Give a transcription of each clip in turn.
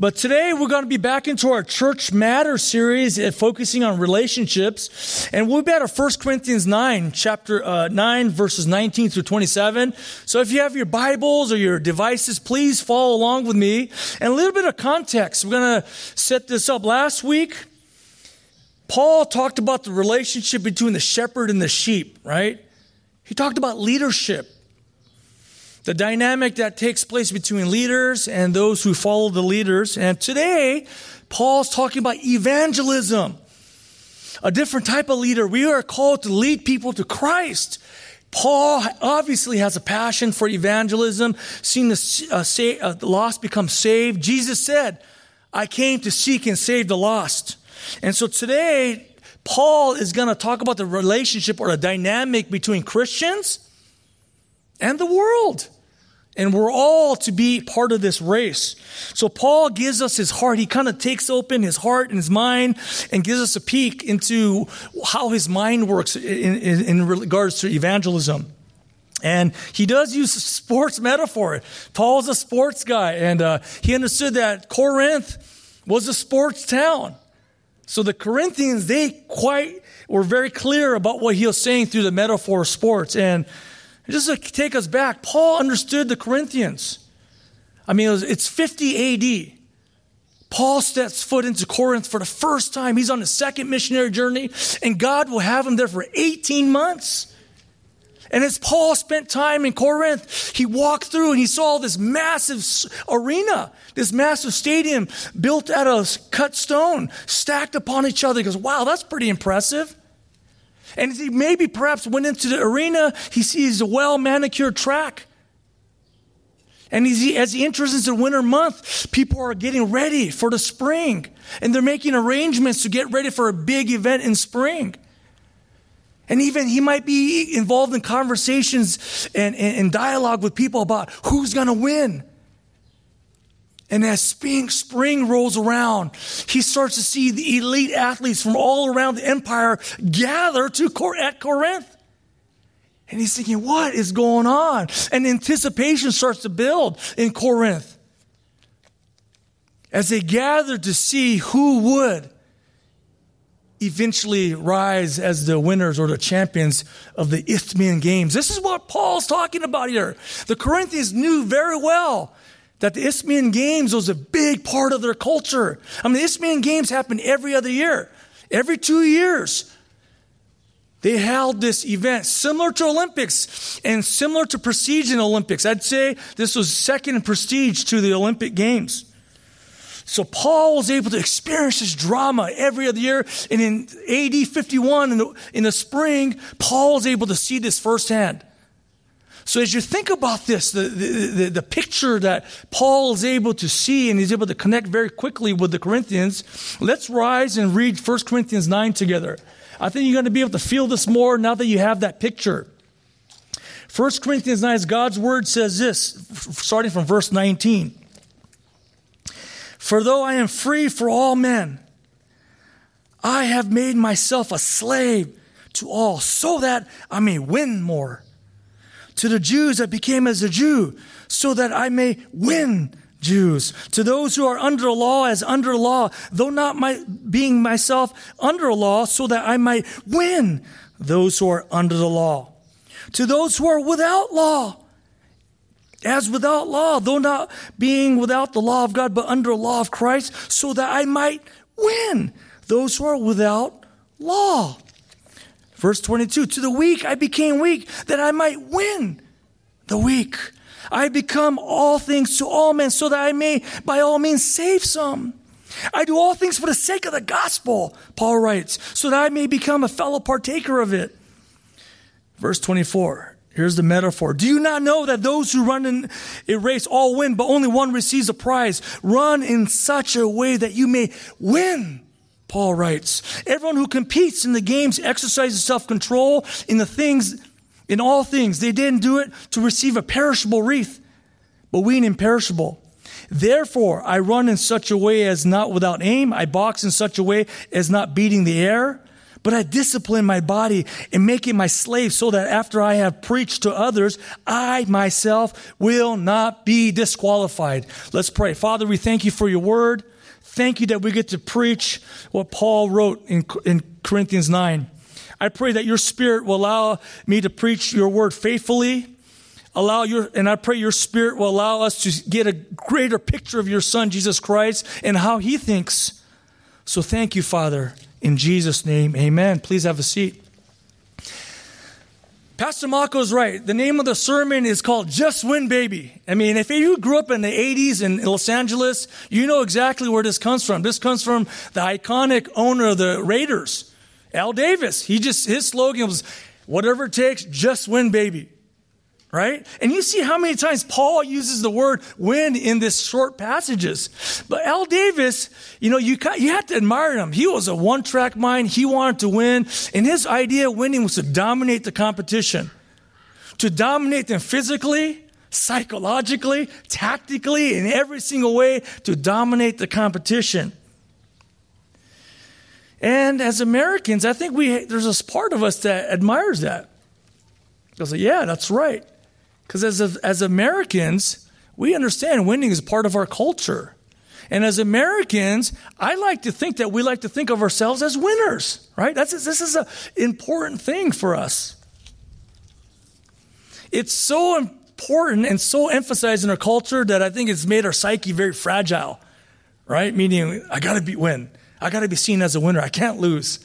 But today we're going to be back into our Church Matter series uh, focusing on relationships. And we'll be at our 1 Corinthians 9, chapter uh, 9, verses 19 through 27. So if you have your Bibles or your devices, please follow along with me. And a little bit of context. We're going to set this up. Last week, Paul talked about the relationship between the shepherd and the sheep, right? He talked about leadership the dynamic that takes place between leaders and those who follow the leaders. And today, Paul's talking about evangelism, a different type of leader. We are called to lead people to Christ. Paul obviously has a passion for evangelism, seeing the, uh, say, uh, lost become saved. Jesus said, I came to seek and save the lost. And so today, Paul is going to talk about the relationship or the dynamic between Christians and the world. And we're all to be part of this race. So Paul gives us his heart. He kind of takes open his heart and his mind and gives us a peek into how his mind works in, in, in regards to evangelism. And he does use sports metaphor. Paul's a sports guy, and uh, he understood that Corinth was a sports town. So the Corinthians, they quite were very clear about what he was saying through the metaphor of sports. And just to take us back, Paul understood the Corinthians. I mean, it was, it's 50 AD. Paul steps foot into Corinth for the first time. He's on his second missionary journey, and God will have him there for 18 months. And as Paul spent time in Corinth, he walked through and he saw this massive arena, this massive stadium built out of cut stone, stacked upon each other. He goes, Wow, that's pretty impressive. And he maybe perhaps went into the arena, he sees a well manicured track. And he, as he enters into winter month, people are getting ready for the spring. And they're making arrangements to get ready for a big event in spring. And even he might be involved in conversations and, and, and dialogue with people about who's going to win. And as spring, spring rolls around, he starts to see the elite athletes from all around the empire gather to at Corinth. And he's thinking, what is going on? And anticipation starts to build in Corinth. As they gather to see who would eventually rise as the winners or the champions of the Isthmian Games. This is what Paul's talking about here. The Corinthians knew very well that the Isthmian Games was a big part of their culture. I mean, the Isthmian Games happened every other year, every two years. They held this event similar to Olympics and similar to prestige in Olympics. I'd say this was second in prestige to the Olympic Games. So Paul was able to experience this drama every other year. And in AD 51, in the, in the spring, Paul was able to see this firsthand. So as you think about this, the, the, the, picture that Paul is able to see and he's able to connect very quickly with the Corinthians, let's rise and read 1 Corinthians 9 together. I think you're going to be able to feel this more now that you have that picture. 1 Corinthians 9, God's word says this, starting from verse 19. For though I am free for all men, I have made myself a slave to all so that I may win more. To the Jews, I became as a Jew so that I may win Jews. To those who are under law, as under law, though not my, being myself under law, so that I might win those who are under the law. To those who are without law, as without law, though not being without the law of God, but under the law of Christ, so that I might win those who are without law. Verse 22 To the weak I became weak, that I might win the weak. I become all things to all men, so that I may by all means save some. I do all things for the sake of the gospel, Paul writes, so that I may become a fellow partaker of it. Verse 24. Here's the metaphor. Do you not know that those who run in a race all win, but only one receives a prize? Run in such a way that you may win. Paul writes, everyone who competes in the games exercises self-control in the things, in all things. They didn't do it to receive a perishable wreath, but we an imperishable. Therefore, I run in such a way as not without aim. I box in such a way as not beating the air, but I discipline my body and make it my slave so that after I have preached to others, I myself will not be disqualified. Let's pray. Father, we thank you for your word. Thank you that we get to preach what Paul wrote in, in Corinthians 9. I pray that your spirit will allow me to preach your word faithfully. Allow your, and I pray your spirit will allow us to get a greater picture of your son, Jesus Christ, and how he thinks. So thank you, Father. In Jesus' name, amen. Please have a seat. Pastor is right. The name of the sermon is called Just Win Baby. I mean, if you grew up in the 80s in Los Angeles, you know exactly where this comes from. This comes from the iconic owner of the Raiders, Al Davis. He just, his slogan was, whatever it takes, just win, baby right? And you see how many times Paul uses the word win in this short passages. But Al Davis, you know, you, you have to admire him. He was a one track mind. He wanted to win. And his idea of winning was to dominate the competition, to dominate them physically, psychologically, tactically, in every single way to dominate the competition. And as Americans, I think we, there's this part of us that admires that. Like, yeah, that's right. Because as, as Americans, we understand winning is part of our culture. And as Americans, I like to think that we like to think of ourselves as winners, right? That's, this is an important thing for us. It's so important and so emphasized in our culture that I think it's made our psyche very fragile, right? Meaning, I got to be win. I got to be seen as a winner. I can't lose.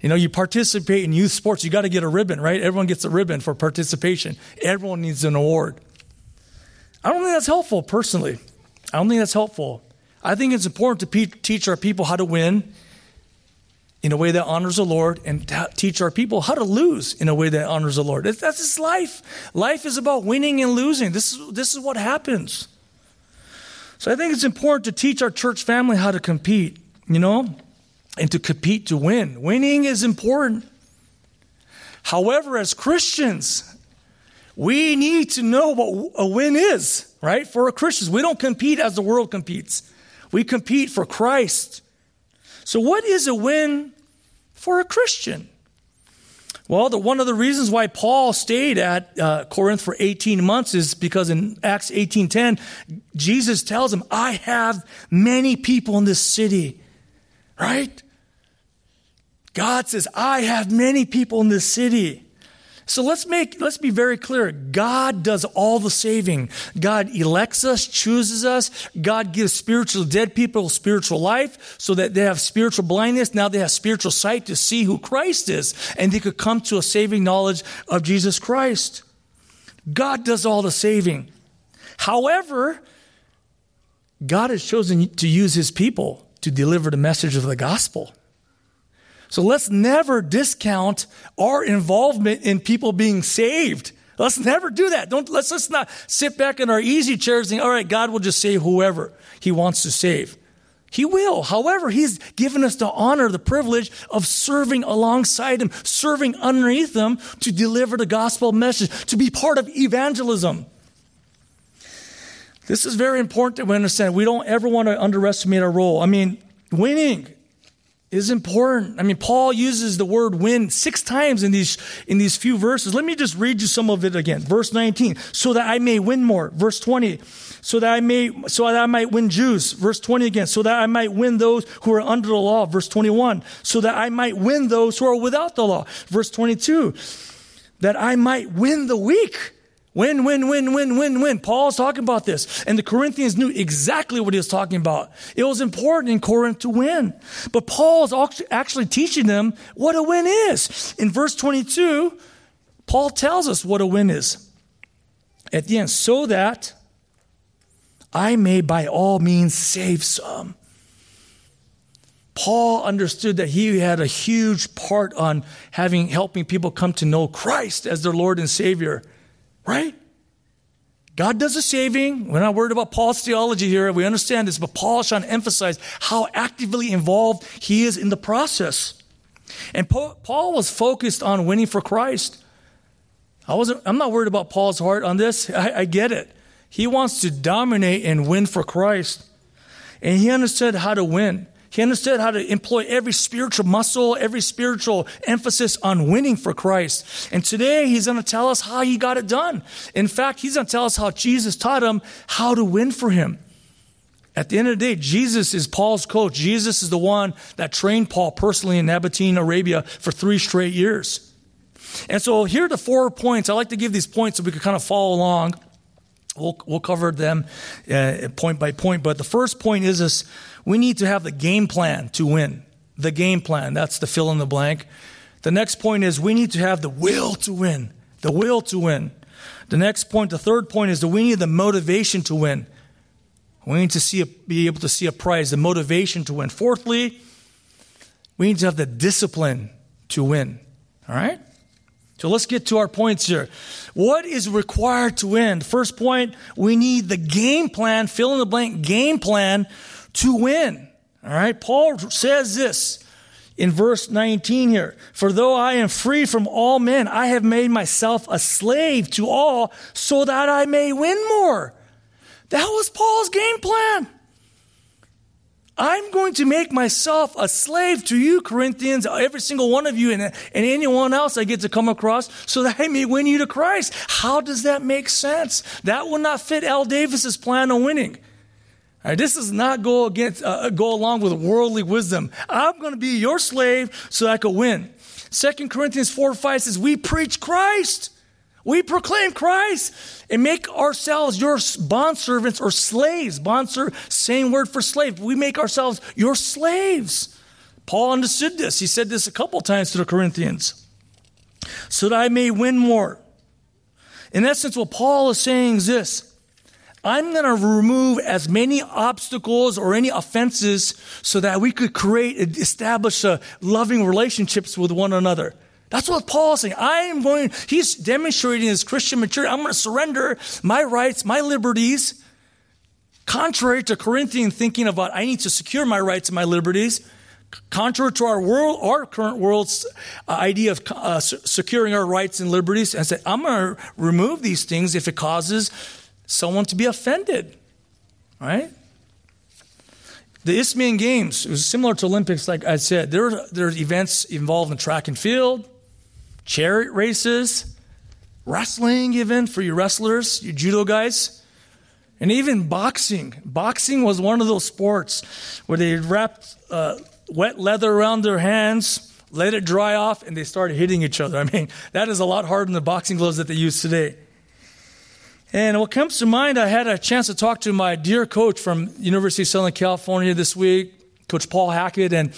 You know, you participate in youth sports, you got to get a ribbon, right? Everyone gets a ribbon for participation. Everyone needs an award. I don't think that's helpful personally. I don't think that's helpful. I think it's important to pe- teach our people how to win in a way that honors the Lord and teach our people how to lose in a way that honors the Lord. That's, that's just life. Life is about winning and losing. This is, this is what happens. So I think it's important to teach our church family how to compete, you know? And to compete to win. Winning is important. However, as Christians, we need to know what a win is, right? For Christians, we don't compete as the world competes. We compete for Christ. So, what is a win for a Christian? Well, the, one of the reasons why Paul stayed at uh, Corinth for 18 months is because in Acts 18:10, Jesus tells him, "I have many people in this city." Right? God says, I have many people in this city. So let's make, let's be very clear. God does all the saving. God elects us, chooses us. God gives spiritual dead people spiritual life so that they have spiritual blindness. Now they have spiritual sight to see who Christ is and they could come to a saving knowledge of Jesus Christ. God does all the saving. However, God has chosen to use his people to deliver the message of the gospel. So let's never discount our involvement in people being saved. Let's never do that. Don't, let's just not sit back in our easy chairs and, all right, God will just save whoever he wants to save. He will. However, he's given us the honor, the privilege of serving alongside him, serving underneath him to deliver the gospel message, to be part of evangelism. This is very important that we understand. We don't ever want to underestimate our role. I mean, winning, is important. I mean, Paul uses the word win six times in these, in these few verses. Let me just read you some of it again. Verse 19, so that I may win more. Verse 20, so that I may, so that I might win Jews. Verse 20 again, so that I might win those who are under the law. Verse 21, so that I might win those who are without the law. Verse 22, that I might win the weak. Win, win, win, win, win, win. Paul's talking about this. And the Corinthians knew exactly what he was talking about. It was important in Corinth to win. But Paul is actually teaching them what a win is. In verse 22, Paul tells us what a win is. At the end, so that I may by all means save some. Paul understood that he had a huge part on having helping people come to know Christ as their Lord and Savior. Right? God does the saving. We're not worried about Paul's theology here. We understand this, but Paul is trying to emphasize how actively involved he is in the process. And Paul was focused on winning for Christ. I wasn't, I'm not worried about Paul's heart on this. I, I get it. He wants to dominate and win for Christ. And he understood how to win. He understood how to employ every spiritual muscle, every spiritual emphasis on winning for Christ. And today he's going to tell us how he got it done. In fact, he's going to tell us how Jesus taught him how to win for him. At the end of the day, Jesus is Paul's coach. Jesus is the one that trained Paul personally in Nabatean, Arabia for three straight years. And so here are the four points. I like to give these points so we can kind of follow along. We'll, we'll cover them uh, point by point. But the first point is this we need to have the game plan to win. The game plan. That's the fill in the blank. The next point is we need to have the will to win. The will to win. The next point, the third point is that we need the motivation to win. We need to see a, be able to see a prize, the motivation to win. Fourthly, we need to have the discipline to win. All right? So let's get to our points here. What is required to win? First point, we need the game plan, fill in the blank game plan to win. All right. Paul says this in verse 19 here. For though I am free from all men, I have made myself a slave to all so that I may win more. That was Paul's game plan. I'm going to make myself a slave to you, Corinthians, every single one of you, and, and anyone else I get to come across, so that I may win you to Christ. How does that make sense? That will not fit Al Davis's plan on winning. This does not go against uh, go along with worldly wisdom. I'm going to be your slave so I can win. Second Corinthians 4 5 says, We preach Christ. We proclaim Christ and make ourselves your bondservants or slaves. Bondservant, same word for slave. We make ourselves your slaves. Paul understood this. He said this a couple times to the Corinthians. So that I may win more. In essence, what Paul is saying is this I'm going to remove as many obstacles or any offenses so that we could create, establish a loving relationships with one another. That's what Paul's saying. I am going, he's demonstrating his Christian maturity. I'm going to surrender my rights, my liberties, contrary to Corinthian thinking about I need to secure my rights and my liberties. Contrary to our world, our current world's uh, idea of uh, securing our rights and liberties, and say, I'm going to remove these things if it causes someone to be offended. Right? The Isthmian Games it was similar to Olympics, like I said. There, there's events involved in track and field, chariot races, wrestling, even for you wrestlers, you judo guys, and even boxing. Boxing was one of those sports where they wrapped uh, wet leather around their hands, let it dry off, and they started hitting each other. I mean, that is a lot harder than the boxing gloves that they use today. And what comes to mind, I had a chance to talk to my dear coach from University of Southern California this week, Coach Paul Hackett, and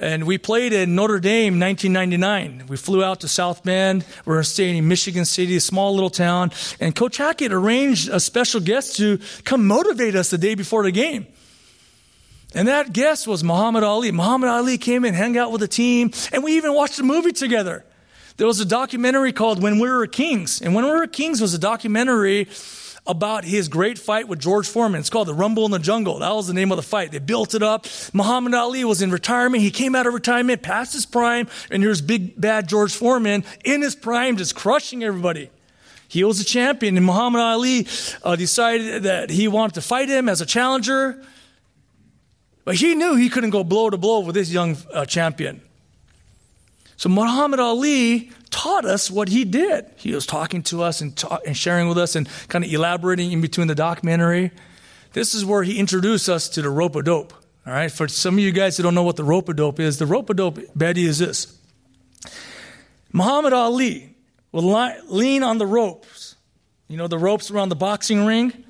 and we played in Notre Dame 1999. We flew out to South Bend. We were staying in Michigan City, a small little town. And Coach Hackett arranged a special guest to come motivate us the day before the game. And that guest was Muhammad Ali. Muhammad Ali came and hung out with the team, and we even watched a movie together. There was a documentary called When We Were Kings. And When We Were Kings was a documentary about his great fight with George Foreman. It's called The Rumble in the Jungle. That was the name of the fight. They built it up. Muhammad Ali was in retirement. He came out of retirement past his prime, and here's big bad George Foreman in his prime, just crushing everybody. He was a champion, and Muhammad Ali uh, decided that he wanted to fight him as a challenger. But he knew he couldn't go blow to blow with this young uh, champion. So Muhammad Ali taught us what he did. He was talking to us and, ta- and sharing with us and kind of elaborating in between the documentary. This is where he introduced us to the rope a dope. All right, for some of you guys who don't know what the rope a dope is, the rope a dope, Betty, is this. Muhammad Ali would li- lean on the ropes, you know, the ropes around the boxing ring,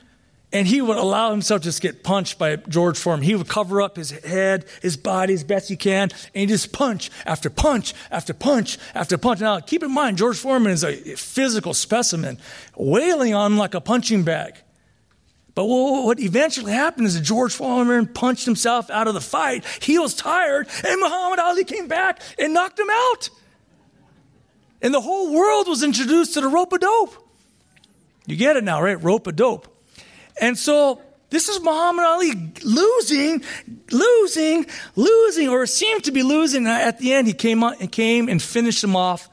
and he would allow himself to just get punched by George Foreman. He would cover up his head, his body as best he can, and he just punch after punch after punch after punch. Now, keep in mind, George Foreman is a physical specimen, wailing on him like a punching bag. But what eventually happened is that George Foreman punched himself out of the fight. He was tired, and Muhammad Ali came back and knocked him out. And the whole world was introduced to the rope a dope. You get it now, right? Rope a dope. And so this is Muhammad Ali losing, losing, losing, or seemed to be losing. At the end, he came, and came and finished him off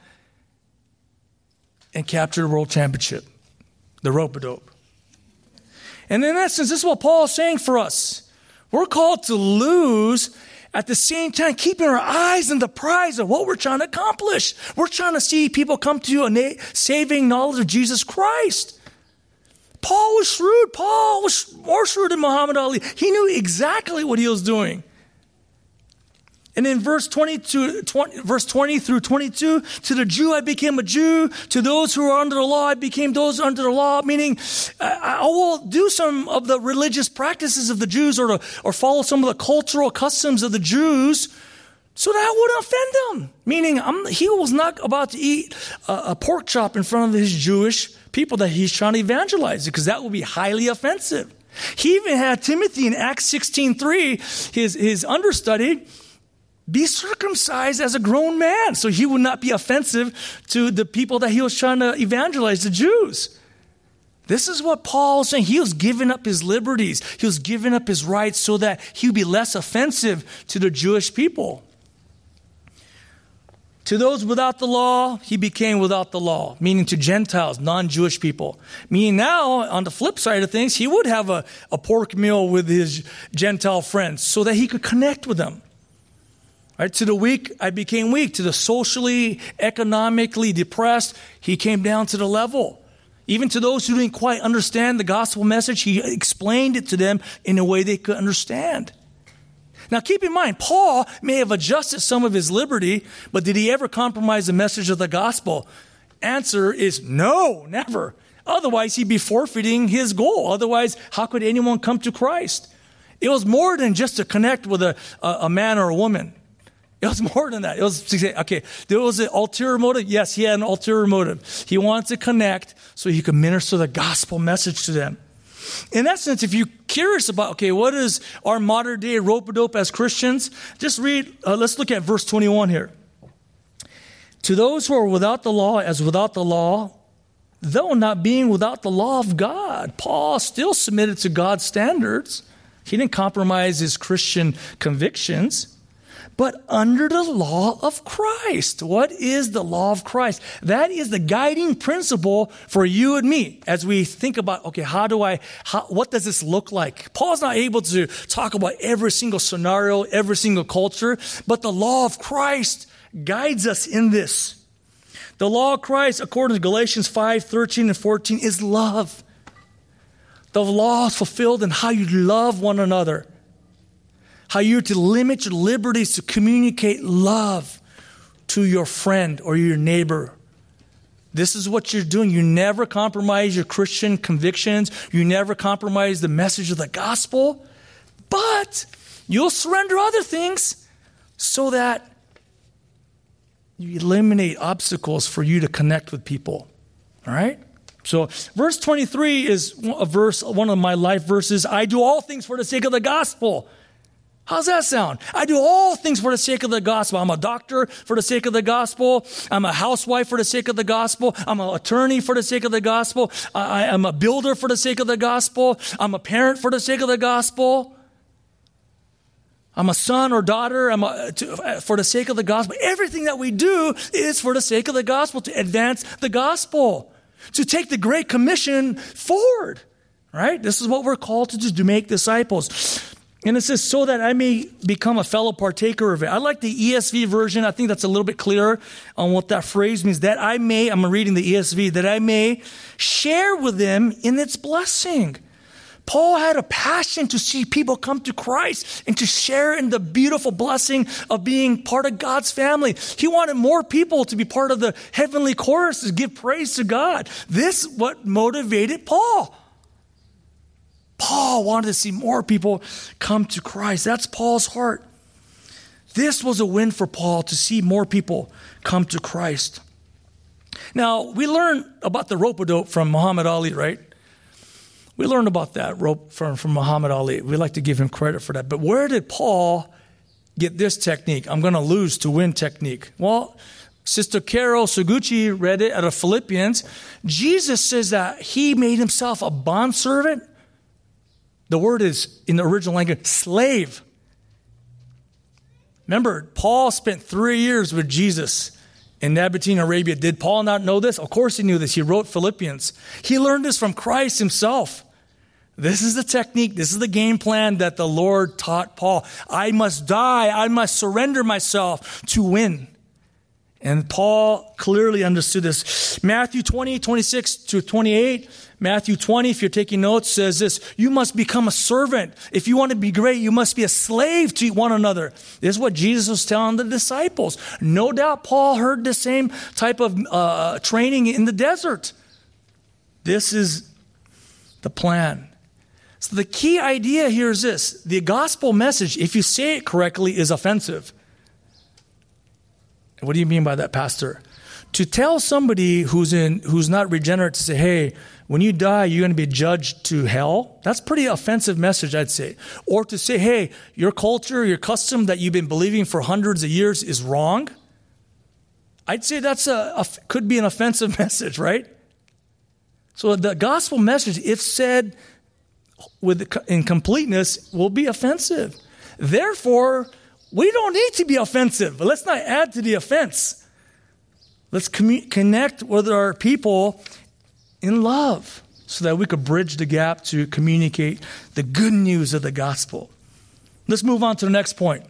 and captured a world championship, the rope a dope. And in essence, this is what Paul is saying for us. We're called to lose at the same time keeping our eyes on the prize of what we're trying to accomplish. We're trying to see people come to a saving knowledge of Jesus Christ. Paul was shrewd. Paul was more shrewd than Muhammad Ali. He knew exactly what he was doing. And in verse 22, 20, verse 20 through 22, to the Jew I became a Jew. To those who are under the law, I became those under the law. Meaning, I, I will do some of the religious practices of the Jews, or to, or follow some of the cultural customs of the Jews, so that I wouldn't offend them. Meaning, I'm, he was not about to eat a, a pork chop in front of his Jewish people that he's trying to evangelize, because that would be highly offensive. He even had Timothy in Acts 16:3, his his understudy be circumcised as a grown man so he would not be offensive to the people that he was trying to evangelize, the Jews. This is what Paul was saying. He was giving up his liberties, he was giving up his rights so that he would be less offensive to the Jewish people. To those without the law, he became without the law, meaning to Gentiles, non Jewish people. Meaning now, on the flip side of things, he would have a, a pork meal with his Gentile friends so that he could connect with them. Right? To the weak, I became weak. To the socially, economically depressed, he came down to the level. Even to those who didn't quite understand the gospel message, he explained it to them in a way they could understand. Now, keep in mind, Paul may have adjusted some of his liberty, but did he ever compromise the message of the gospel? Answer is no, never. Otherwise, he'd be forfeiting his goal. Otherwise, how could anyone come to Christ? It was more than just to connect with a, a, a man or a woman. It was more than that. It was okay, there was an ulterior motive. Yes, he had an ulterior motive. He wanted to connect so he could minister the gospel message to them. In sense, if you're curious about, okay, what is our modern day rope a dope as Christians, just read, uh, let's look at verse 21 here. To those who are without the law, as without the law, though not being without the law of God, Paul still submitted to God's standards. He didn't compromise his Christian convictions but under the law of Christ. What is the law of Christ? That is the guiding principle for you and me as we think about, okay, how do I, how, what does this look like? Paul's not able to talk about every single scenario, every single culture, but the law of Christ guides us in this. The law of Christ, according to Galatians 5 13 and 14, is love. The law is fulfilled in how you love one another how you're to limit your liberties to communicate love to your friend or your neighbor. This is what you're doing. You never compromise your Christian convictions. You never compromise the message of the gospel, but you'll surrender other things so that you eliminate obstacles for you to connect with people. All right? So, verse 23 is a verse, one of my life verses. I do all things for the sake of the gospel. How's that sound? I do all things for the sake of the gospel. I'm a doctor for the sake of the gospel. I'm a housewife for the sake of the gospel. I'm an attorney for the sake of the gospel. I am a builder for the sake of the gospel. I'm a parent for the sake of the gospel. I'm a son or daughter I'm a, to, for the sake of the gospel. Everything that we do is for the sake of the gospel, to advance the gospel, to take the Great Commission forward. Right? This is what we're called to do, to make disciples. And it says, so that I may become a fellow partaker of it. I like the ESV version. I think that's a little bit clearer on what that phrase means. That I may, I'm reading the ESV, that I may share with them in its blessing. Paul had a passion to see people come to Christ and to share in the beautiful blessing of being part of God's family. He wanted more people to be part of the heavenly chorus to give praise to God. This what motivated Paul. Paul wanted to see more people come to Christ. That's Paul's heart. This was a win for Paul to see more people come to Christ. Now, we learned about the rope a dope from Muhammad Ali, right? We learned about that rope from, from Muhammad Ali. We like to give him credit for that. But where did Paul get this technique? I'm going to lose to win technique. Well, Sister Carol Suguchi read it out of Philippians. Jesus says that he made himself a bondservant the word is, in the original language, slave. Remember, Paul spent three years with Jesus in Nabatea, Arabia. Did Paul not know this? Of course he knew this. He wrote Philippians. He learned this from Christ himself. This is the technique, this is the game plan that the Lord taught Paul. I must die, I must surrender myself to win. And Paul clearly understood this. Matthew 20, 26 to 28. Matthew 20, if you're taking notes, says this You must become a servant. If you want to be great, you must be a slave to one another. This is what Jesus was telling the disciples. No doubt Paul heard the same type of uh, training in the desert. This is the plan. So the key idea here is this the gospel message, if you say it correctly, is offensive. What do you mean by that, Pastor? To tell somebody who's in who's not regenerate to say, hey, when you die, you're going to be judged to hell. That's pretty offensive message, I'd say. Or to say, hey, your culture, your custom that you've been believing for hundreds of years is wrong. I'd say that's a, a could be an offensive message, right? So the gospel message, if said with in completeness, will be offensive. Therefore, we don't need to be offensive, but let's not add to the offense. Let's commu- connect with our people in love so that we could bridge the gap to communicate the good news of the gospel. Let's move on to the next point.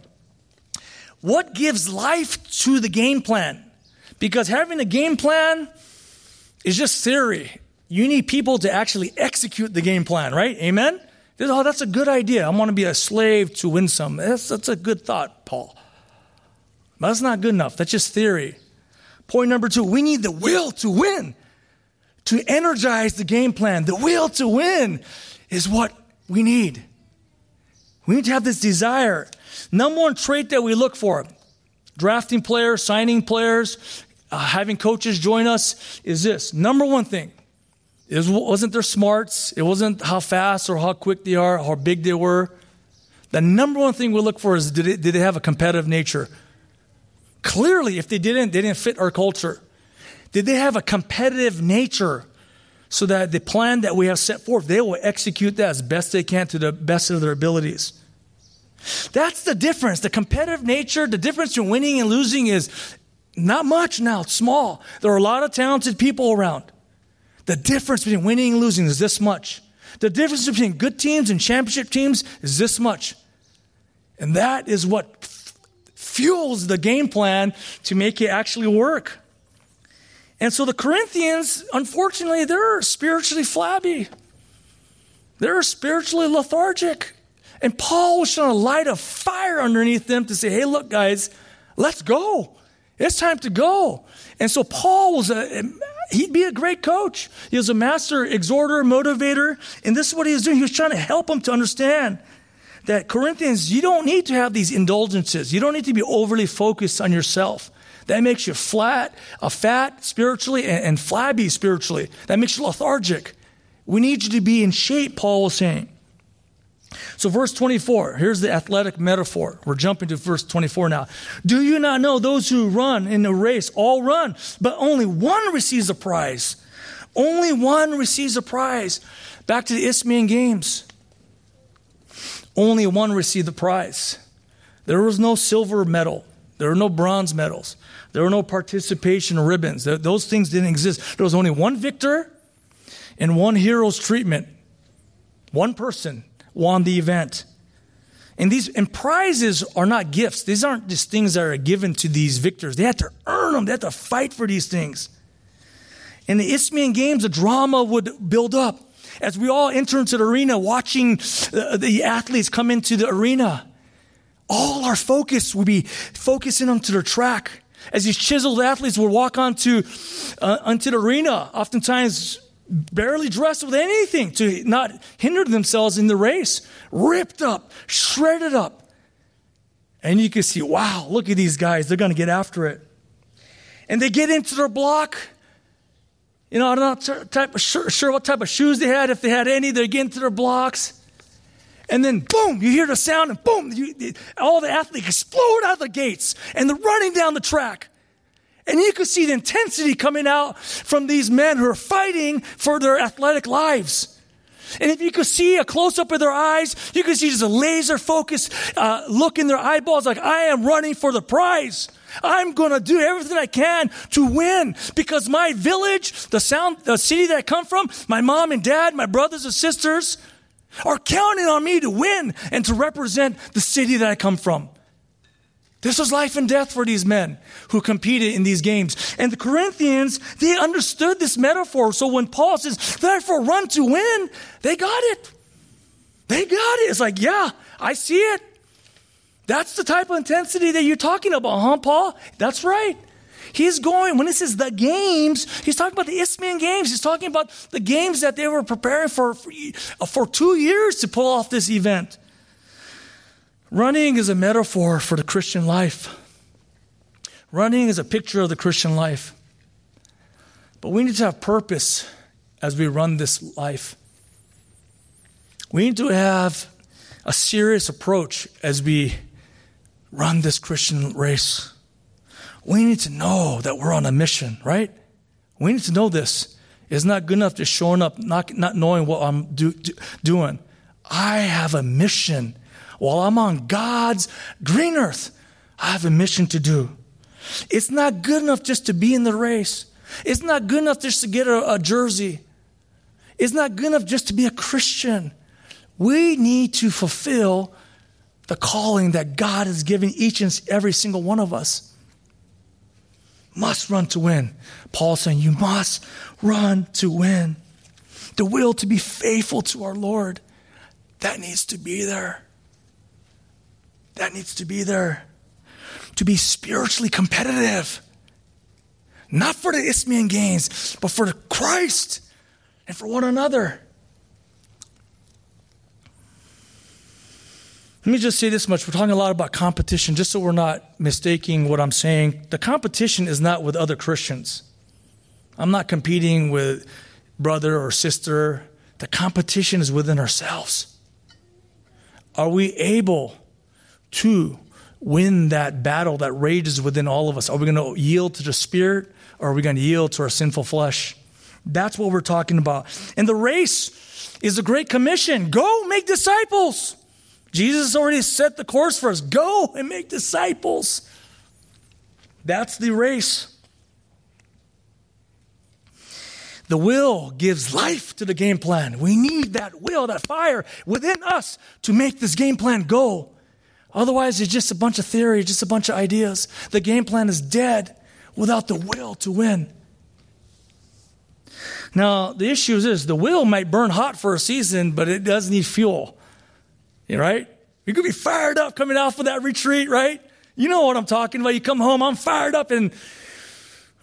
What gives life to the game plan? Because having a game plan is just theory. You need people to actually execute the game plan, right? Amen? Oh, that's a good idea. I want to be a slave to win some. That's, that's a good thought, Paul. But that's not good enough. That's just theory. Point number two we need the will to win, to energize the game plan. The will to win is what we need. We need to have this desire. Number one trait that we look for drafting players, signing players, uh, having coaches join us is this number one thing it wasn't their smarts. It wasn't how fast or how quick they are, how big they were. The number one thing we look for is did, did they have a competitive nature? Clearly, if they didn't, they didn't fit our culture. Did they have a competitive nature so that the plan that we have set forth, they will execute that as best they can to the best of their abilities? That's the difference. The competitive nature, the difference between winning and losing is not much now, it's small. There are a lot of talented people around. The difference between winning and losing is this much. The difference between good teams and championship teams is this much. And that is what f- fuels the game plan to make it actually work. And so the Corinthians, unfortunately, they're spiritually flabby. They're spiritually lethargic. And Paul was trying to light a fire underneath them to say, hey, look, guys, let's go. It's time to go. And so Paul was a, he'd be a great coach. He was a master exhorter, motivator. And this is what he was doing. He was trying to help them to understand that Corinthians, you don't need to have these indulgences. You don't need to be overly focused on yourself. That makes you flat, a fat spiritually, and, and flabby spiritually. That makes you lethargic. We need you to be in shape, Paul was saying. So, verse 24, here's the athletic metaphor. We're jumping to verse 24 now. Do you not know those who run in a race all run, but only one receives a prize? Only one receives a prize. Back to the Isthmian Games. Only one received the prize. There was no silver medal. There were no bronze medals. There were no participation ribbons. Those things didn't exist. There was only one victor and one hero's treatment. One person won the event. And these and prizes are not gifts. These aren't just things that are given to these victors. They have to earn them. They have to fight for these things. In the Isthmian Games, the drama would build up as we all enter into the arena, watching the athletes come into the arena. All our focus would be focusing onto their track. As these chiseled athletes would walk onto uh, onto the arena, oftentimes barely dressed with anything to not hinder themselves in the race, ripped up, shredded up. And you can see, wow, look at these guys. They're going to get after it. And they get into their block. You know, I'm not type of sure, sure what type of shoes they had, if they had any. They get into their blocks. And then, boom, you hear the sound, and boom, you, all the athletes explode out of the gates, and they're running down the track. And you could see the intensity coming out from these men who are fighting for their athletic lives. And if you could see a close up of their eyes, you could see just a laser focused uh, look in their eyeballs like, I am running for the prize. I'm going to do everything I can to win because my village, the sound, the city that I come from, my mom and dad, my brothers and sisters, are counting on me to win and to represent the city that I come from. This was life and death for these men who competed in these games. And the Corinthians, they understood this metaphor. So when Paul says, therefore run to win, they got it. They got it. It's like, yeah, I see it. That's the type of intensity that you're talking about, huh, Paul? That's right. He's going, when he says the games, he's talking about the Isthmian games. He's talking about the games that they were preparing for, for, for two years to pull off this event. Running is a metaphor for the Christian life. Running is a picture of the Christian life. But we need to have purpose as we run this life. We need to have a serious approach as we run this Christian race. We need to know that we're on a mission, right? We need to know this. It's not good enough just showing up, not, not knowing what I'm do, do, doing. I have a mission while I'm on God's green earth, I have a mission to do. It's not good enough just to be in the race. It's not good enough just to get a, a jersey. It's not good enough just to be a Christian. We need to fulfill the calling that God has given each and every single one of us. Must run to win. Paul saying, You must run to win. The will to be faithful to our Lord, that needs to be there. That needs to be there. To be spiritually competitive. Not for the Isthmian games, but for Christ and for one another. Let me just say this much. We're talking a lot about competition, just so we're not mistaking what I'm saying. The competition is not with other Christians. I'm not competing with brother or sister. The competition is within ourselves. Are we able to win that battle that rages within all of us? Are we going to yield to the Spirit or are we going to yield to our sinful flesh? That's what we're talking about. And the race is a great commission. Go make disciples. Jesus already set the course for us. Go and make disciples. That's the race. The will gives life to the game plan. We need that will, that fire within us to make this game plan go. Otherwise, it's just a bunch of theory, just a bunch of ideas. The game plan is dead without the will to win. Now, the issue is this the will might burn hot for a season, but it does need fuel. You right? You could be fired up coming off of that retreat, right? You know what I'm talking about. You come home, I'm fired up, and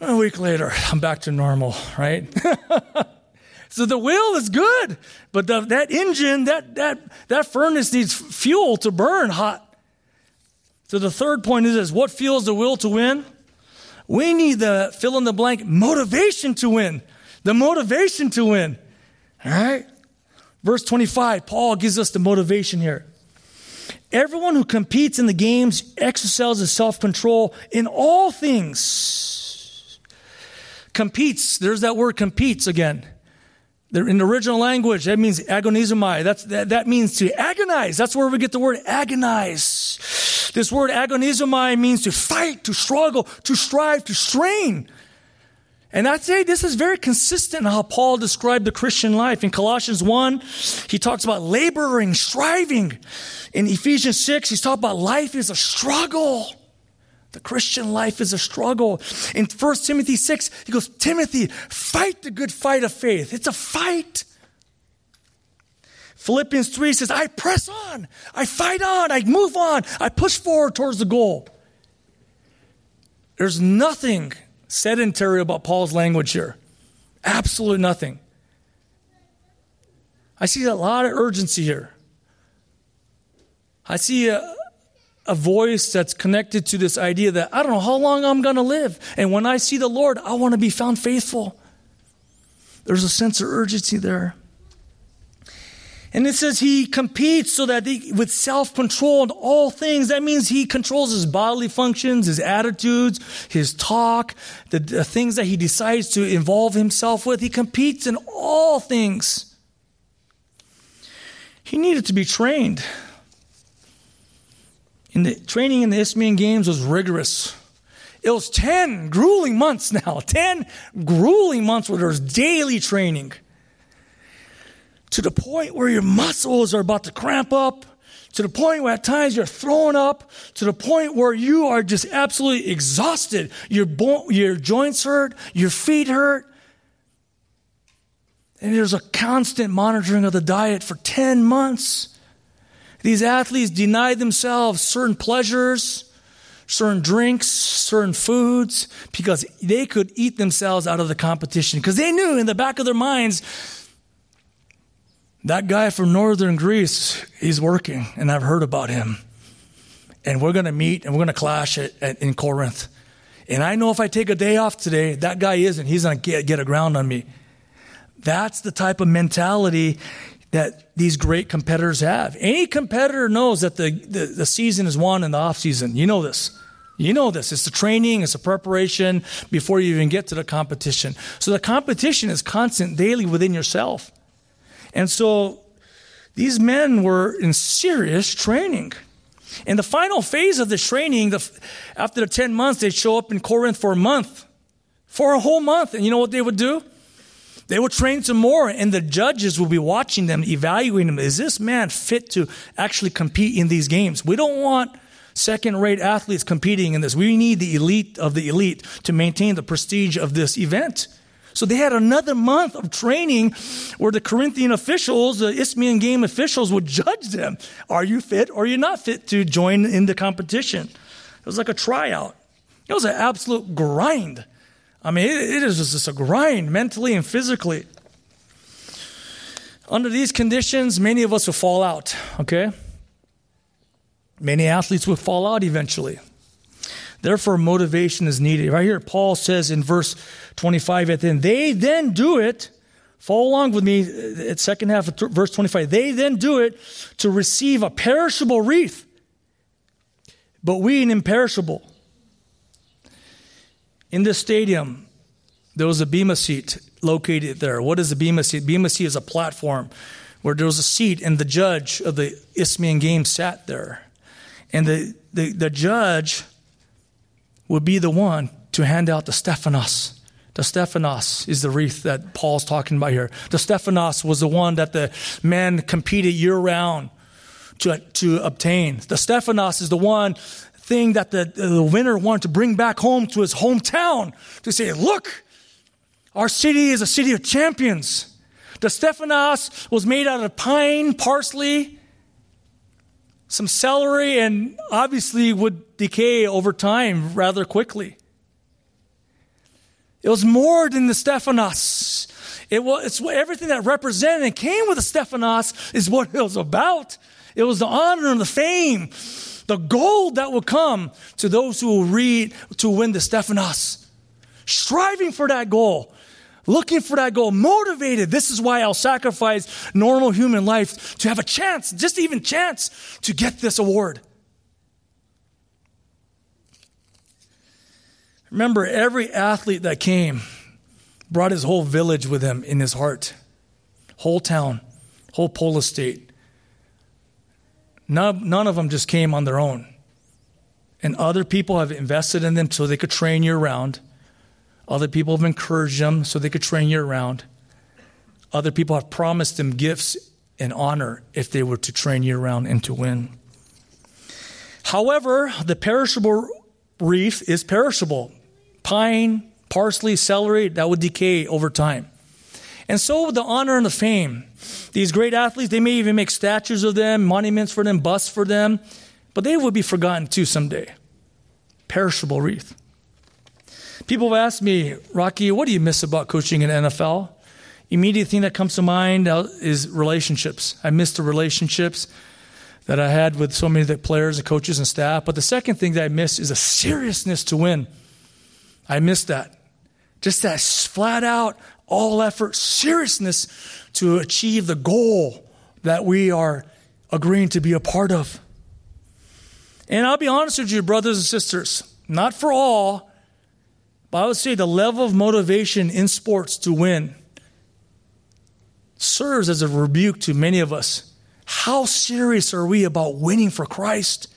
a week later, I'm back to normal, right? so the will is good, but the, that engine, that, that, that furnace needs fuel to burn hot. So the third point is this what fuels the will to win? We need the fill in the blank motivation to win. The motivation to win. All right? Verse 25, Paul gives us the motivation here. Everyone who competes in the games exercises self control in all things. Competes, there's that word competes again. In the original language, that means agonizomai. That's, that, that means to agonize. That's where we get the word agonize. This word agonizomai means to fight, to struggle, to strive, to strain. And I'd say this is very consistent in how Paul described the Christian life. In Colossians 1, he talks about laboring, striving. In Ephesians 6, he's talking about life is a struggle. The Christian life is a struggle. In 1 Timothy 6, he goes, Timothy, fight the good fight of faith. It's a fight. Philippians 3 says, I press on, I fight on, I move on, I push forward towards the goal. There's nothing sedentary about Paul's language here. Absolutely nothing. I see a lot of urgency here. I see a, a voice that's connected to this idea that I don't know how long I'm going to live. And when I see the Lord, I want to be found faithful. There's a sense of urgency there. And it says he competes so that he, with self control in all things. That means he controls his bodily functions, his attitudes, his talk, the, the things that he decides to involve himself with. He competes in all things. He needed to be trained. In the training in the Isthmian Games was rigorous. It was 10 grueling months now, 10 grueling months where there was daily training. To the point where your muscles are about to cramp up, to the point where at times you're throwing up, to the point where you are just absolutely exhausted. Your, bo- your joints hurt, your feet hurt. And there's a constant monitoring of the diet for 10 months. These athletes denied themselves certain pleasures, certain drinks, certain foods, because they could eat themselves out of the competition. Because they knew in the back of their minds, that guy from northern Greece, he's working, and I've heard about him. And we're going to meet and we're going to clash at, at, in Corinth. And I know if I take a day off today, that guy isn't. He's going to get, a ground on me. That's the type of mentality that these great competitors have. Any competitor knows that the, the, the season is won in the off season. You know this. You know this. It's the training, it's the preparation before you even get to the competition. So the competition is constant daily within yourself. And so these men were in serious training. In the final phase of this training, the, after the 10 months, they'd show up in Corinth for a month, for a whole month. And you know what they would do? They would train some more, and the judges would be watching them, evaluating them. Is this man fit to actually compete in these games? We don't want second rate athletes competing in this. We need the elite of the elite to maintain the prestige of this event. So they had another month of training where the Corinthian officials, the Isthmian game officials would judge them. Are you fit or are you not fit to join in the competition? It was like a tryout. It was an absolute grind. I mean, it, it is just a grind mentally and physically. Under these conditions, many of us will fall out, okay? Many athletes will fall out eventually. Therefore, motivation is needed. Right here, Paul says in verse 25 at the end, they then do it. Follow along with me uh, at second half of verse 25. They then do it to receive a perishable wreath, but we an imperishable. In this stadium, there was a bema seat located there. What is a bema seat? Bema seat is a platform where there was a seat, and the judge of the Isthmian game sat there. And the, the, the judge would be the one to hand out the Stephanos. The Stephanos is the wreath that Paul's talking about here. The Stephanos was the one that the men competed year round to, to obtain. The Stephanos is the one thing that the, the winner wanted to bring back home to his hometown to say, look, our city is a city of champions. The Stephanos was made out of pine, parsley, some celery, and obviously would decay over time rather quickly. It was more than the Stephanos. It was it's everything that represented and came with the Stephanos is what it was about. It was the honor and the fame, the gold that will come to those who will read to win the Stephanos. Striving for that goal, looking for that goal, motivated. This is why I'll sacrifice normal human life to have a chance, just even chance, to get this award. Remember, every athlete that came brought his whole village with him in his heart, whole town, whole polis state. None, none of them just came on their own. And other people have invested in them so they could train year round. Other people have encouraged them so they could train year round. Other people have promised them gifts and honor if they were to train year round and to win. However, the perishable wreath is perishable. Pine, parsley, celery, that would decay over time. And so the honor and the fame. These great athletes, they may even make statues of them, monuments for them, busts for them, but they would be forgotten too someday. Perishable wreath. People have asked me, Rocky, what do you miss about coaching in NFL? Immediate thing that comes to mind uh, is relationships. I miss the relationships that I had with so many of the players and coaches and staff. But the second thing that I miss is a seriousness to win. I miss that. Just that flat out, all effort, seriousness to achieve the goal that we are agreeing to be a part of. And I'll be honest with you, brothers and sisters, not for all, but I would say the level of motivation in sports to win serves as a rebuke to many of us. How serious are we about winning for Christ?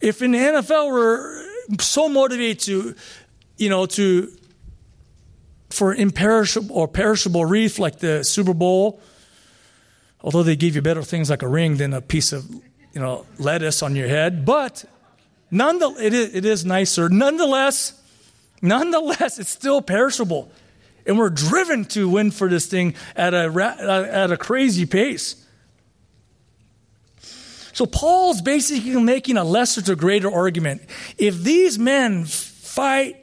If in the NFL we're so motivated to, you know, to for imperishable or perishable wreath like the Super Bowl, although they give you better things like a ring than a piece of you know lettuce on your head, but nonetheless, it is, it is nicer. Nonetheless, nonetheless, it's still perishable, and we're driven to win for this thing at a uh, at a crazy pace. So Paul's basically making a lesser to greater argument. If these men fight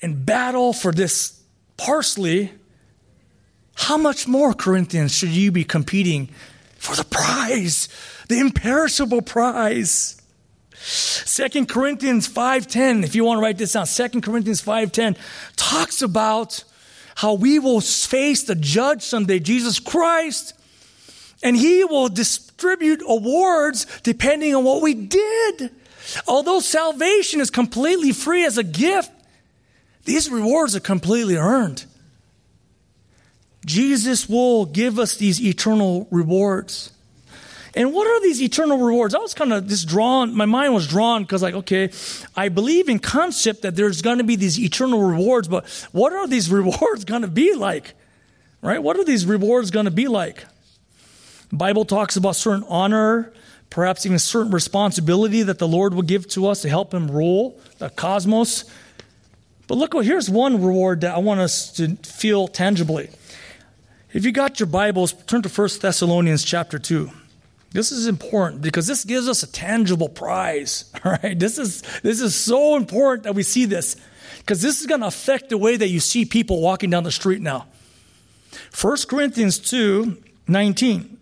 and battle for this parsley, how much more, Corinthians, should you be competing for the prize, the imperishable prize? 2 Corinthians 5:10, if you want to write this down, 2 Corinthians 5:10 talks about how we will face the judge someday, Jesus Christ, and he will distribute awards depending on what we did. Although salvation is completely free as a gift, these rewards are completely earned. Jesus will give us these eternal rewards. And what are these eternal rewards? I was kind of just drawn, my mind was drawn because, like, okay, I believe in concept that there's going to be these eternal rewards, but what are these rewards going to be like? Right? What are these rewards going to be like? Bible talks about certain honor, perhaps even certain responsibility that the Lord will give to us to help Him rule the cosmos. But look, here's one reward that I want us to feel tangibly. If you got your Bibles, turn to 1 Thessalonians chapter 2. This is important because this gives us a tangible prize. All right, this is this is so important that we see this because this is going to affect the way that you see people walking down the street now. 1 Corinthians 2 19.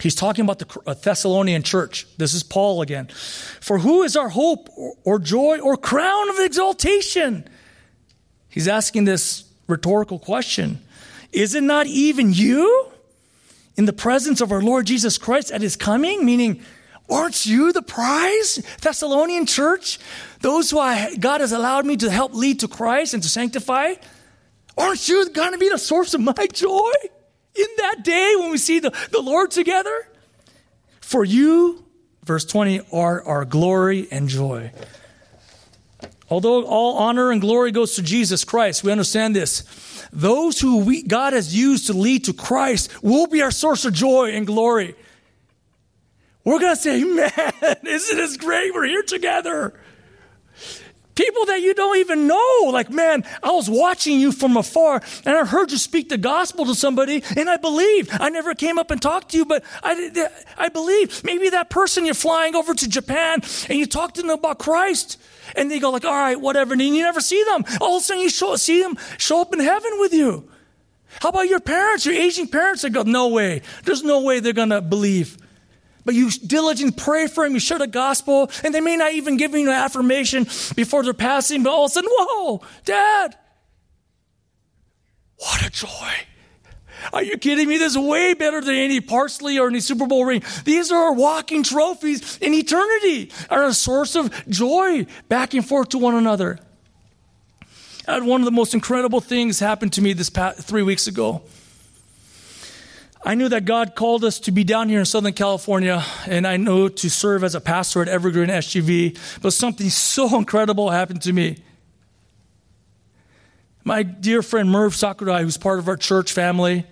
He's talking about the uh, Thessalonian church. This is Paul again. For who is our hope or joy or crown of exaltation? He's asking this rhetorical question Is it not even you in the presence of our Lord Jesus Christ at his coming? Meaning, aren't you the prize, Thessalonian church? Those who I, God has allowed me to help lead to Christ and to sanctify? Aren't you going to be the source of my joy in that day when we see the, the Lord together? For you, verse 20, are our glory and joy. Although all honor and glory goes to Jesus Christ, we understand this. Those who we, God has used to lead to Christ will be our source of joy and glory. We're going to say, man, isn't this great? We're here together. People that you don't even know. Like, man, I was watching you from afar and I heard you speak the gospel to somebody and I believed. I never came up and talked to you, but I, I believe. Maybe that person you're flying over to Japan and you talk to them about Christ and they go like, all right, whatever. And you never see them. All of a sudden you show, see them show up in heaven with you. How about your parents, your aging parents that go, no way. There's no way they're going to believe. But you diligently pray for them, you share the gospel, and they may not even give you an affirmation before they're passing, but all of a sudden, whoa, dad, what a joy. Are you kidding me? This is way better than any parsley or any Super Bowl ring. These are walking trophies in eternity, are a source of joy back and forth to one another. I had one of the most incredible things happen to me this past three weeks ago. I knew that God called us to be down here in Southern California, and I know to serve as a pastor at Evergreen SGV, but something so incredible happened to me. My dear friend Merv Sakurai, who's part of our church family,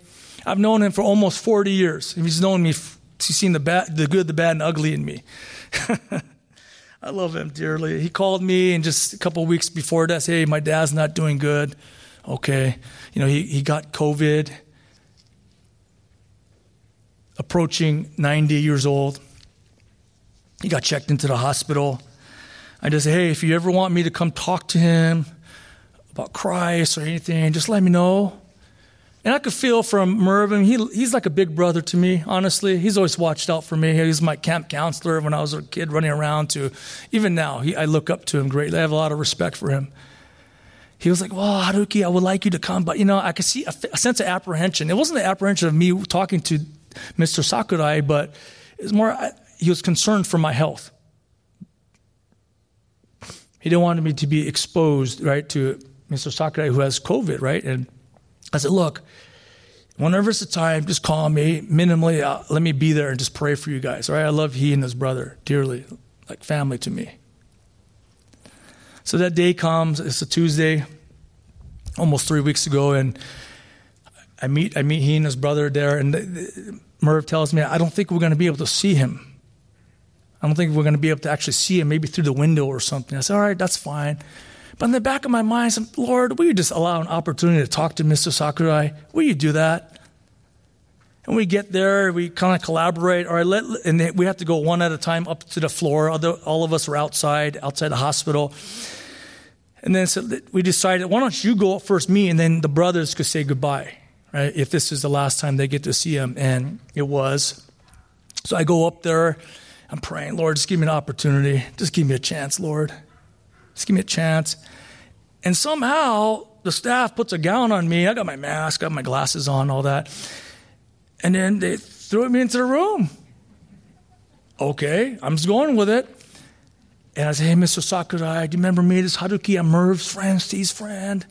I've known him for almost 40 years. He's known me, he's seen the, bad, the good, the bad, and ugly in me. I love him dearly. He called me and just a couple weeks before that, said, hey, my dad's not doing good. Okay. You know, he, he got COVID approaching 90 years old. He got checked into the hospital. I just said, hey, if you ever want me to come talk to him about Christ or anything, just let me know. And I could feel from Mervin, he, he's like a big brother to me, honestly. He's always watched out for me. He was my camp counselor when I was a kid running around to, even now, he, I look up to him greatly. I have a lot of respect for him. He was like, well, Haruki, I would like you to come. But, you know, I could see a, a sense of apprehension. It wasn't the apprehension of me talking to Mr. Sakurai, but it's more, he was concerned for my health. He didn't want me to be exposed, right, to Mr. Sakurai who has COVID, right? And I said, look, whenever it's the time, just call me minimally. Uh, let me be there and just pray for you guys, right? I love he and his brother dearly, like family to me. So that day comes, it's a Tuesday. almost three weeks ago, and I meet I meet he and his brother there, and the, the, Merv tells me I don't think we're going to be able to see him. I don't think we're going to be able to actually see him, maybe through the window or something. I said, all right, that's fine. But in the back of my mind, I said, Lord, will you just allow an opportunity to talk to Mr. Sakurai? Will you do that? And we get there, we kind of collaborate. All right, let, and we have to go one at a time up to the floor. Other, all of us are outside, outside the hospital. And then so we decided, why don't you go up first, me, and then the brothers could say goodbye, right? If this is the last time they get to see him. And it was. So I go up there. I'm praying, Lord, just give me an opportunity. Just give me a chance, Lord. Just give me a chance. And somehow the staff puts a gown on me. I got my mask, got my glasses on, all that. And then they threw me into the room. Okay, I'm just going with it. And I say, Hey, Mr. Sakurai, do you remember me? This Haruki, I'm Merv's friend, Steve's friend.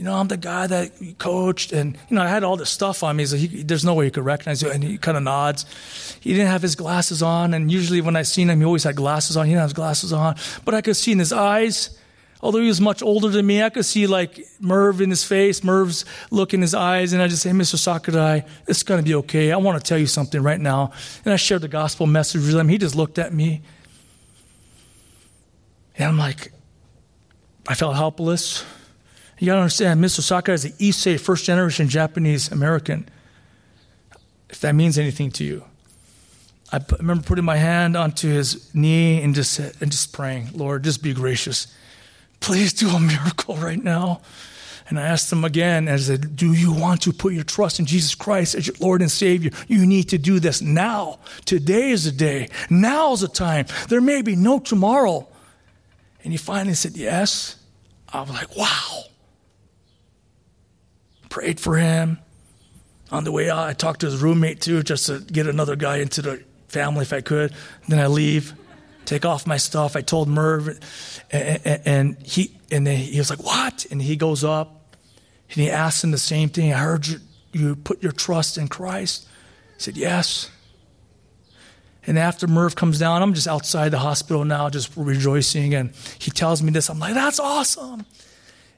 You know, I'm the guy that coached. And, you know, I had all this stuff on me. He, there's no way he could recognize you. And he kind of nods. He didn't have his glasses on. And usually when I seen him, he always had glasses on. He didn't have his glasses on. But I could see in his eyes, although he was much older than me, I could see like Merv in his face, Merv's look in his eyes. And I just say, Mr. Sakurai, it's going to be okay. I want to tell you something right now. And I shared the gospel message with him. He just looked at me. And I'm like, I felt helpless. You got to understand, Mr. Sakurai is the Issei, first generation Japanese American. If that means anything to you. I remember putting my hand onto his knee and just, and just praying, Lord, just be gracious. Please do a miracle right now. And I asked him again, and I said, Do you want to put your trust in Jesus Christ as your Lord and Savior? You need to do this now. Today is the day. Now is the time. There may be no tomorrow. And he finally said, Yes. I was like, Wow. Prayed for him. On the way out, I talked to his roommate too, just to get another guy into the family if I could. Then I leave, take off my stuff. I told Merv, and, and he and then he was like, "What?" And he goes up, and he asks him the same thing. I heard you, you put your trust in Christ. He said, "Yes." And after Merv comes down, I'm just outside the hospital now, just rejoicing. And he tells me this. I'm like, that's awesome.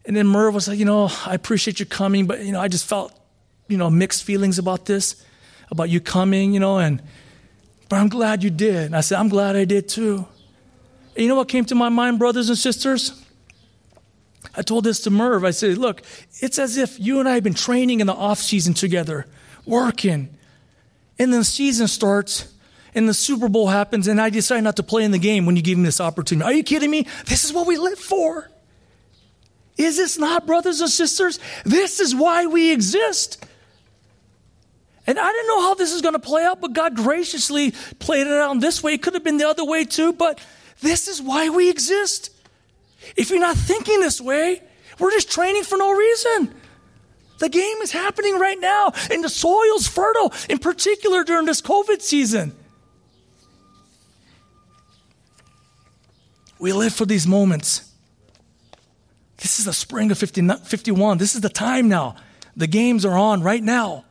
And then Merv was like, you know, I appreciate you coming, but, you know, I just felt, you know, mixed feelings about this, about you coming, you know, and, but I'm glad you did. And I said, I'm glad I did too. And you know what came to my mind, brothers and sisters? I told this to Merv. I said, look, it's as if you and I have been training in the off season together, working. And then the season starts and the Super Bowl happens and I decide not to play in the game when you give me this opportunity. Are you kidding me? This is what we live for. Is this not, brothers and sisters? This is why we exist. And I didn't know how this is going to play out, but God graciously played it out this way. It could have been the other way too, but this is why we exist. If you're not thinking this way, we're just training for no reason. The game is happening right now, and the soil's fertile, in particular during this COVID season. We live for these moments. This is the spring of 50, 51. This is the time now. The games are on right now.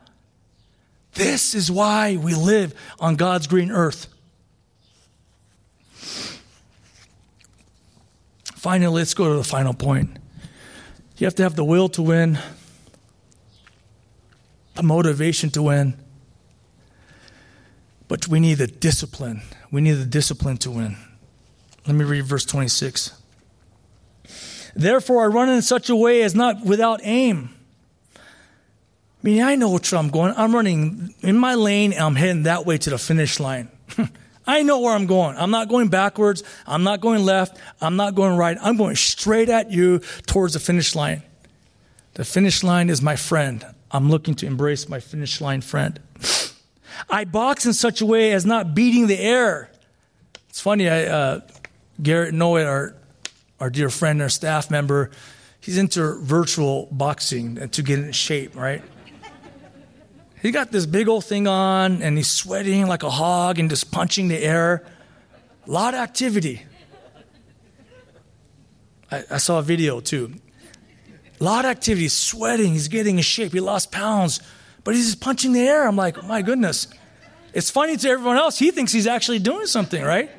This is why we live on God's green earth. Finally, let's go to the final point. You have to have the will to win, the motivation to win, but we need the discipline. We need the discipline to win. Let me read verse 26. Therefore, I run in such a way as not without aim. I mean, I know which I'm going. I'm running in my lane and I'm heading that way to the finish line. I know where I'm going. I'm not going backwards. I'm not going left. I'm not going right. I'm going straight at you towards the finish line. The finish line is my friend. I'm looking to embrace my finish line friend. I box in such a way as not beating the air. It's funny. I, uh, Garrett Noah, our, our dear friend, our staff member, he's into virtual boxing to get in shape, right? He got this big old thing on and he's sweating like a hog and just punching the air. A lot of activity. I, I saw a video too. A lot of activity, he's sweating, he's getting in shape, he lost pounds, but he's just punching the air. I'm like, my goodness. It's funny to everyone else. He thinks he's actually doing something, right?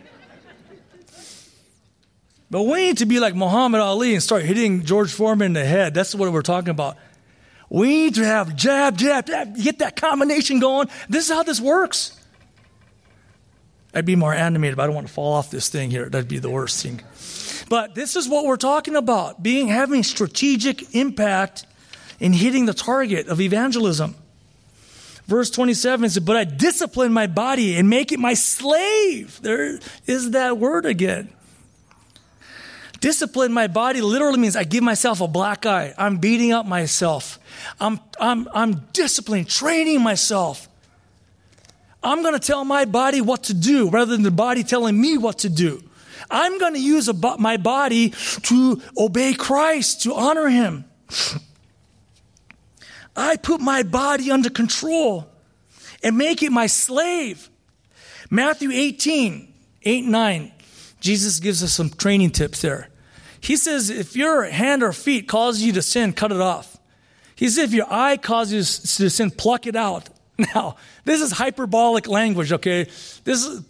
But we need to be like Muhammad Ali and start hitting George Foreman in the head. That's what we're talking about. We need to have jab, jab, jab, get that combination going. This is how this works. I'd be more animated, but I don't want to fall off this thing here. That'd be the worst thing. But this is what we're talking about being having strategic impact in hitting the target of evangelism. Verse 27 says, But I discipline my body and make it my slave. There is that word again. Discipline my body literally means I give myself a black eye. I'm beating up myself. I'm, I'm, I'm disciplining, training myself. I'm going to tell my body what to do rather than the body telling me what to do. I'm going to use my body to obey Christ, to honor Him. I put my body under control and make it my slave. Matthew 18, 8, 9. Jesus gives us some training tips there. He says, if your hand or feet cause you to sin, cut it off. He says, if your eye causes you to sin, pluck it out. Now, this is hyperbolic language, okay? This is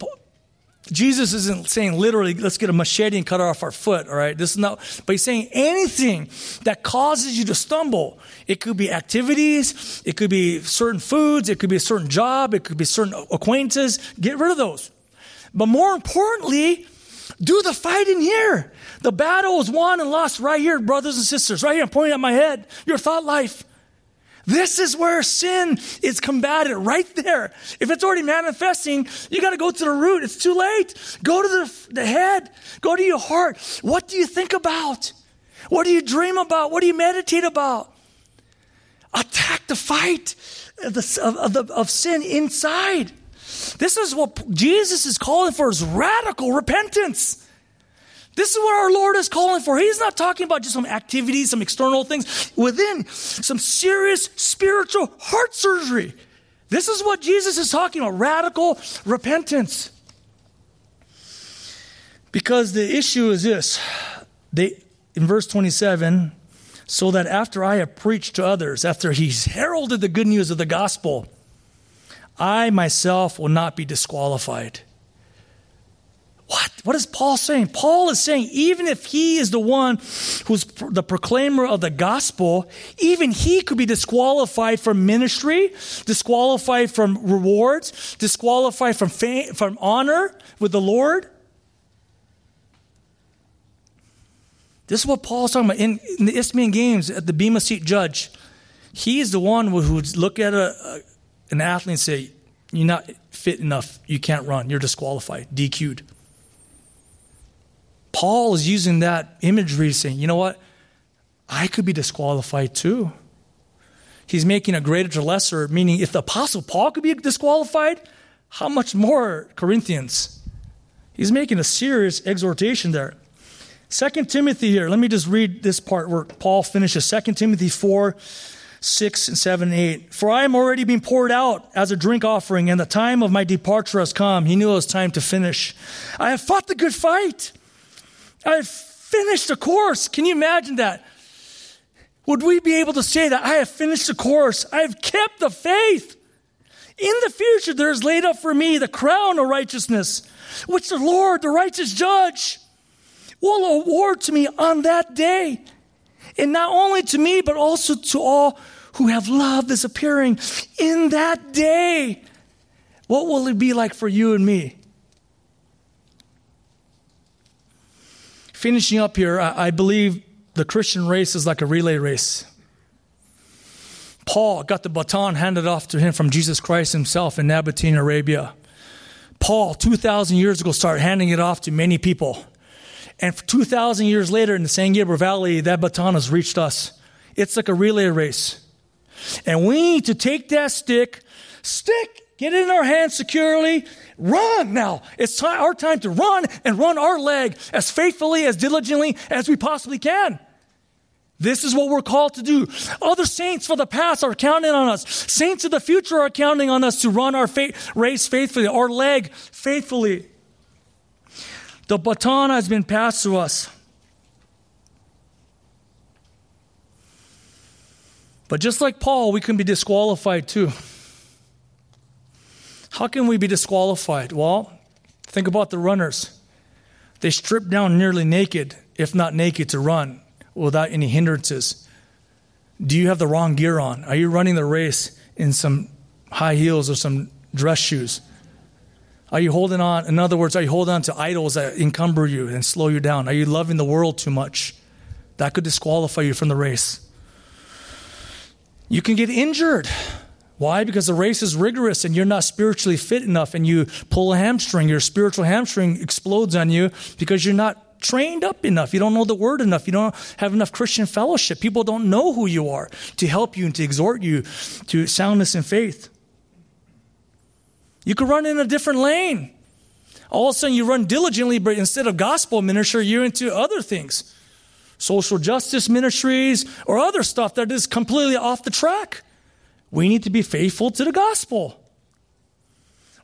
Jesus isn't saying literally, let's get a machete and cut off our foot, all right? This is not, but he's saying anything that causes you to stumble. It could be activities, it could be certain foods, it could be a certain job, it could be certain acquaintances. Get rid of those. But more importantly, do the fighting here. The battle is won and lost right here, brothers and sisters. Right here, I'm pointing at my head. Your thought life. This is where sin is combated, right there. If it's already manifesting, you got to go to the root. It's too late. Go to the, the head, go to your heart. What do you think about? What do you dream about? What do you meditate about? Attack the fight of, the, of, of, of sin inside. This is what Jesus is calling for is radical repentance. This is what our Lord is calling for. He's not talking about just some activities, some external things within, some serious spiritual heart surgery. This is what Jesus is talking about radical repentance. Because the issue is this they, in verse 27 so that after I have preached to others, after he's heralded the good news of the gospel, I myself will not be disqualified. What? What is Paul saying? Paul is saying, even if he is the one who's the proclaimer of the gospel, even he could be disqualified from ministry, disqualified from rewards, disqualified from fame, from honor with the Lord. This is what Paul's talking about in, in the Isthmian Games at the Bema Seat judge. He's the one who would look at a, an athlete and say, You're not fit enough. You can't run. You're disqualified, DQ'd. Paul is using that imagery saying, you know what? I could be disqualified too. He's making a greater to lesser, meaning if the Apostle Paul could be disqualified, how much more Corinthians? He's making a serious exhortation there. Second Timothy here, let me just read this part where Paul finishes. Second Timothy 4, 6 and 7 and 8. For I am already being poured out as a drink offering, and the time of my departure has come. He knew it was time to finish. I have fought the good fight. I've finished a course. Can you imagine that? Would we be able to say that I have finished the course? I have kept the faith. In the future, there is laid up for me the crown of righteousness, which the Lord, the righteous judge, will award to me on that day. And not only to me, but also to all who have loved this appearing in that day. What will it be like for you and me? Finishing up here, I, I believe the Christian race is like a relay race. Paul got the baton handed off to him from Jesus Christ himself in Nabatean, Arabia. Paul, 2,000 years ago, started handing it off to many people. And 2,000 years later in the San Gabriel Valley, that baton has reached us. It's like a relay race. And we need to take that stick, stick, get it in our hands securely, Run now. It's time, our time to run and run our leg as faithfully, as diligently as we possibly can. This is what we're called to do. Other saints for the past are counting on us. Saints of the future are counting on us to run our race faithfully, our leg faithfully. The baton has been passed to us. But just like Paul, we can be disqualified too. How can we be disqualified? Well, think about the runners. They strip down nearly naked, if not naked, to run without any hindrances. Do you have the wrong gear on? Are you running the race in some high heels or some dress shoes? Are you holding on? In other words, are you holding on to idols that encumber you and slow you down? Are you loving the world too much? That could disqualify you from the race. You can get injured. Why? Because the race is rigorous and you're not spiritually fit enough and you pull a hamstring. Your spiritual hamstring explodes on you because you're not trained up enough. You don't know the word enough. You don't have enough Christian fellowship. People don't know who you are to help you and to exhort you to soundness and faith. You could run in a different lane. All of a sudden, you run diligently, but instead of gospel ministry, you're into other things social justice ministries or other stuff that is completely off the track. We need to be faithful to the gospel.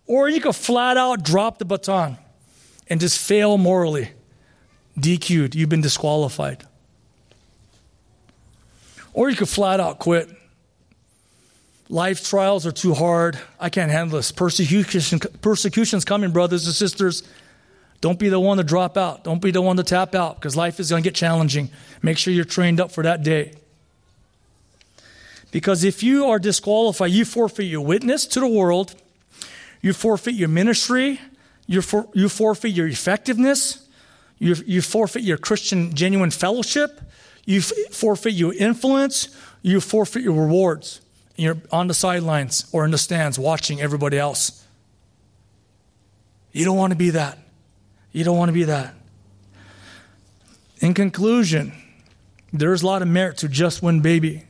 Or you could flat out drop the baton and just fail morally. DQ'd, you've been disqualified. Or you could flat out quit. Life trials are too hard. I can't handle this. Persecution, persecution's coming, brothers and sisters. Don't be the one to drop out. Don't be the one to tap out because life is going to get challenging. Make sure you're trained up for that day. Because if you are disqualified, you forfeit your witness to the world, you forfeit your ministry, you, for, you forfeit your effectiveness, you, you forfeit your Christian genuine fellowship, you f- forfeit your influence, you forfeit your rewards. You're on the sidelines or in the stands watching everybody else. You don't want to be that. You don't want to be that. In conclusion, there's a lot of merit to just win baby.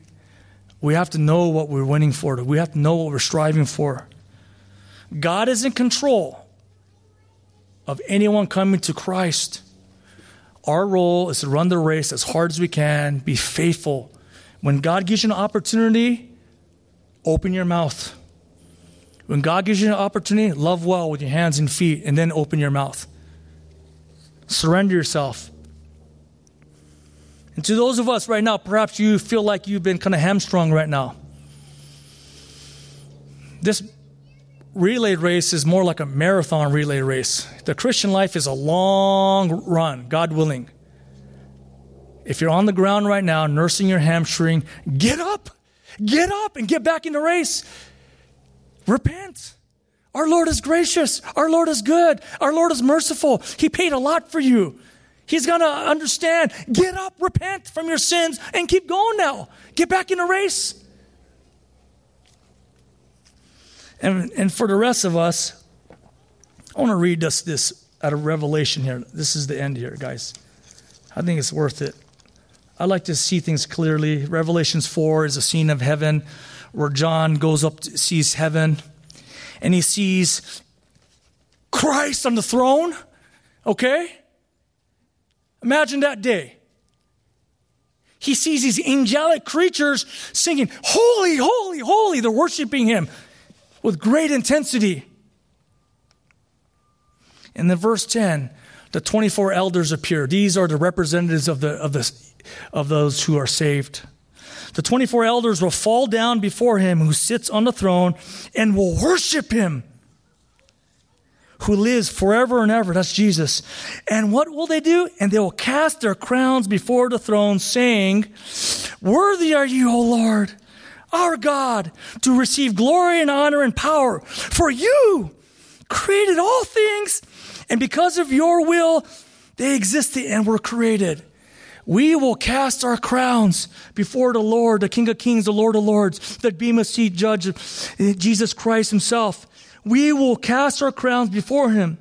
We have to know what we're winning for. We have to know what we're striving for. God is in control of anyone coming to Christ. Our role is to run the race as hard as we can, be faithful. When God gives you an opportunity, open your mouth. When God gives you an opportunity, love well with your hands and feet, and then open your mouth. Surrender yourself. And to those of us right now, perhaps you feel like you've been kind of hamstrung right now. This relay race is more like a marathon relay race. The Christian life is a long run, God willing. If you're on the ground right now, nursing your hamstring, get up. Get up and get back in the race. Repent. Our Lord is gracious. Our Lord is good. Our Lord is merciful. He paid a lot for you. He's going to understand. Get up, repent from your sins, and keep going now. Get back in the race. And, and for the rest of us, I want to read us this out of Revelation here. This is the end here, guys. I think it's worth it. I like to see things clearly. Revelations 4 is a scene of heaven where John goes up, to, sees heaven, and he sees Christ on the throne. Okay? Imagine that day. He sees these angelic creatures singing, Holy, holy, holy. They're worshiping him with great intensity. And then verse 10, the 24 elders appear. These are the representatives of, the, of, the, of those who are saved. The 24 elders will fall down before him who sits on the throne and will worship him who lives forever and ever. That's Jesus. And what will they do? And they will cast their crowns before the throne, saying, Worthy are you, O Lord, our God, to receive glory and honor and power. For you created all things, and because of your will, they existed and were created. We will cast our crowns before the Lord, the King of Kings, the Lord of Lords, the Bema seat judge, Jesus Christ Himself we will cast our crowns before him.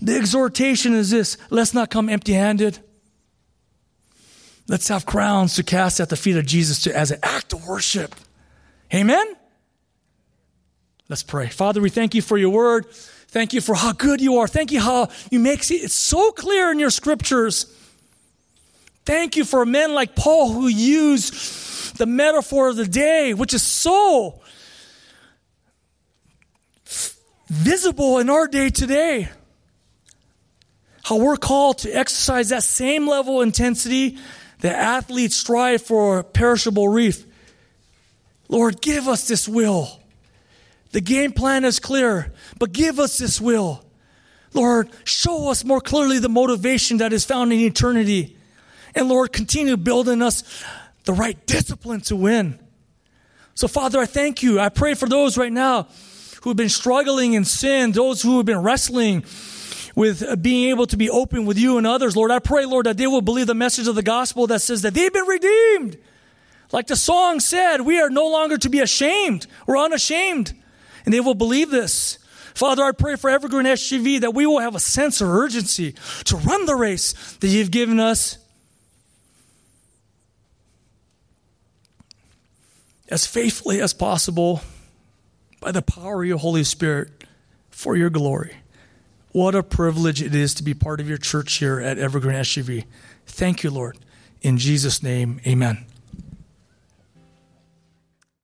The exhortation is this let's not come empty handed. Let's have crowns to cast at the feet of Jesus to, as an act of worship. Amen? Let's pray. Father, we thank you for your word. Thank you for how good you are. Thank you how you make it so clear in your scriptures. Thank you for men like Paul who use the metaphor of the day, which is so visible in our day today. How we're called to exercise that same level of intensity that athletes strive for a perishable wreath. Lord, give us this will. The game plan is clear, but give us this will. Lord, show us more clearly the motivation that is found in eternity. And Lord, continue building us the right discipline to win. So, Father, I thank you. I pray for those right now who have been struggling in sin, those who have been wrestling with uh, being able to be open with you and others. Lord, I pray, Lord, that they will believe the message of the gospel that says that they've been redeemed. Like the song said, we are no longer to be ashamed. We're unashamed. And they will believe this. Father, I pray for Evergreen SGV that we will have a sense of urgency to run the race that you've given us. As faithfully as possible by the power of your Holy Spirit for your glory. What a privilege it is to be part of your church here at Evergreen SGV. Thank you, Lord. In Jesus' name, amen.